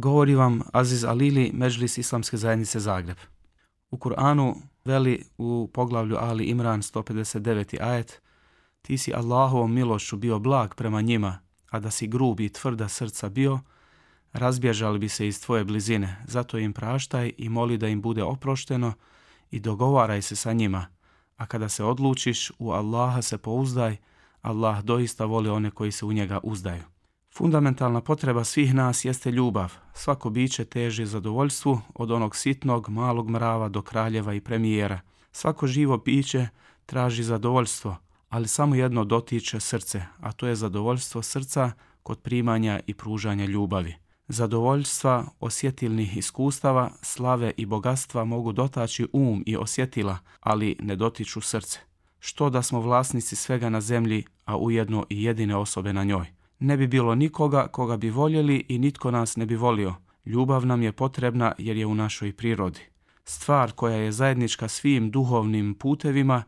Govori vam Aziz Alili, Međlis Islamske zajednice Zagreb. U Kur'anu veli u poglavlju Ali Imran 159. ajet Ti si Allahovom milošću bio blag prema njima, a da si grub i tvrda srca bio, razbježali bi se iz tvoje blizine. Zato im praštaj i moli da im bude oprošteno i dogovaraj se sa njima. A kada se odlučiš, u Allaha se pouzdaj, Allah doista voli one koji se u njega uzdaju. Fundamentalna potreba svih nas jeste ljubav. Svako biće teži zadovoljstvu od onog sitnog, malog mrava do kraljeva i premijera. Svako živo biće traži zadovoljstvo, ali samo jedno dotiče srce, a to je zadovoljstvo srca kod primanja i pružanja ljubavi. Zadovoljstva, osjetilnih iskustava, slave i bogatstva mogu dotaći um i osjetila, ali ne dotiču srce. Što da smo vlasnici svega na zemlji, a ujedno i jedine osobe na njoj ne bi bilo nikoga koga bi voljeli i nitko nas ne bi volio. Ljubav nam je potrebna jer je u našoj prirodi. Stvar koja je zajednička svim duhovnim putevima,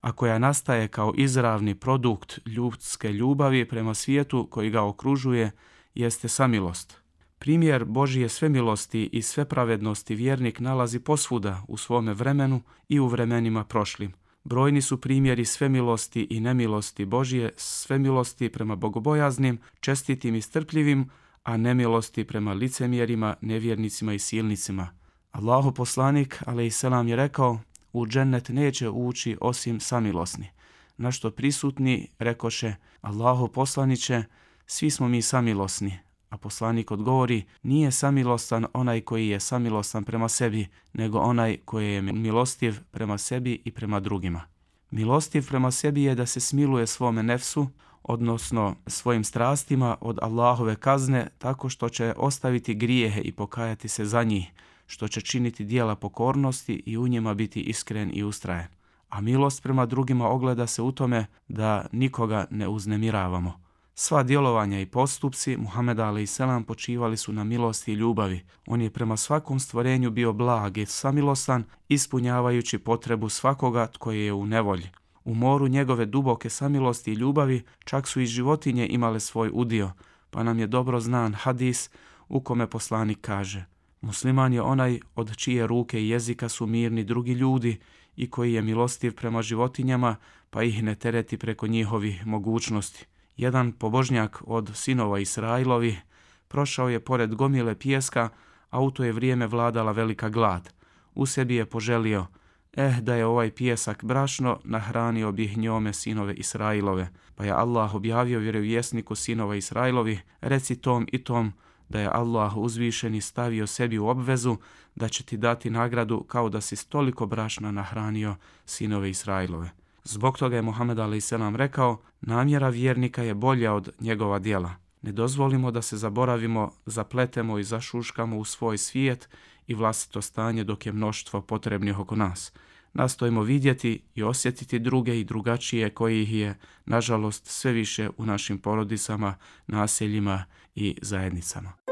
a koja nastaje kao izravni produkt ljudske ljubavi prema svijetu koji ga okružuje, jeste samilost. Primjer Božije svemilosti i svepravednosti vjernik nalazi posvuda u svome vremenu i u vremenima prošlim – Brojni su primjeri svemilosti i nemilosti Božije, svemilosti prema bogobojaznim, čestitim i strpljivim, a nemilosti prema licemjerima, nevjernicima i silnicima. Allahu poslanik, ale i selam je rekao, u džennet neće ući osim samilosni. Na što prisutni rekoše, Allahu poslaniće, svi smo mi samilosni, A poslanik odgovori, nije samilostan onaj koji je samilostan prema sebi, nego onaj koji je milostiv prema sebi i prema drugima. Milostiv prema sebi je da se smiluje svome nefsu, odnosno svojim strastima od Allahove kazne tako što će ostaviti grijehe i pokajati se za njih, što će činiti dijela pokornosti i u njima biti iskren i ustrajen. A milost prema drugima ogleda se u tome da nikoga ne uznemiravamo. Sva djelovanja i postupci Muhameda a.s. počivali su na milosti i ljubavi. On je prema svakom stvorenju bio blag i samilostan, ispunjavajući potrebu svakoga tko je u nevolji. U moru njegove duboke samilosti i ljubavi čak su i životinje imale svoj udio, pa nam je dobro znan hadis u kome poslanik kaže Musliman je onaj od čije ruke i jezika su mirni drugi ljudi i koji je milostiv prema životinjama, pa ih ne tereti preko njihovih mogućnosti. Jedan pobožnjak od sinova Israilovi prošao je pored gomile pijeska, a u to je vrijeme vladala velika glad. U sebi je poželio, eh da je ovaj pijesak brašno, nahranio bih njome sinove Israilove. Pa je Allah objavio vjerovjesniku sinova Israilovi, reci tom i tom da je Allah uzvišeni stavio sebi u obvezu da će ti dati nagradu kao da si stoliko brašna nahranio sinove Israilove. Zbog toga je Muhammed a.s. rekao, namjera vjernika je bolja od njegova dijela. Ne dozvolimo da se zaboravimo, zapletemo i zašuškamo u svoj svijet i vlastito stanje dok je mnoštvo potrebnih oko nas. Nastojimo vidjeti i osjetiti druge i drugačije koji ih je, nažalost, sve više u našim porodicama, naseljima i zajednicama.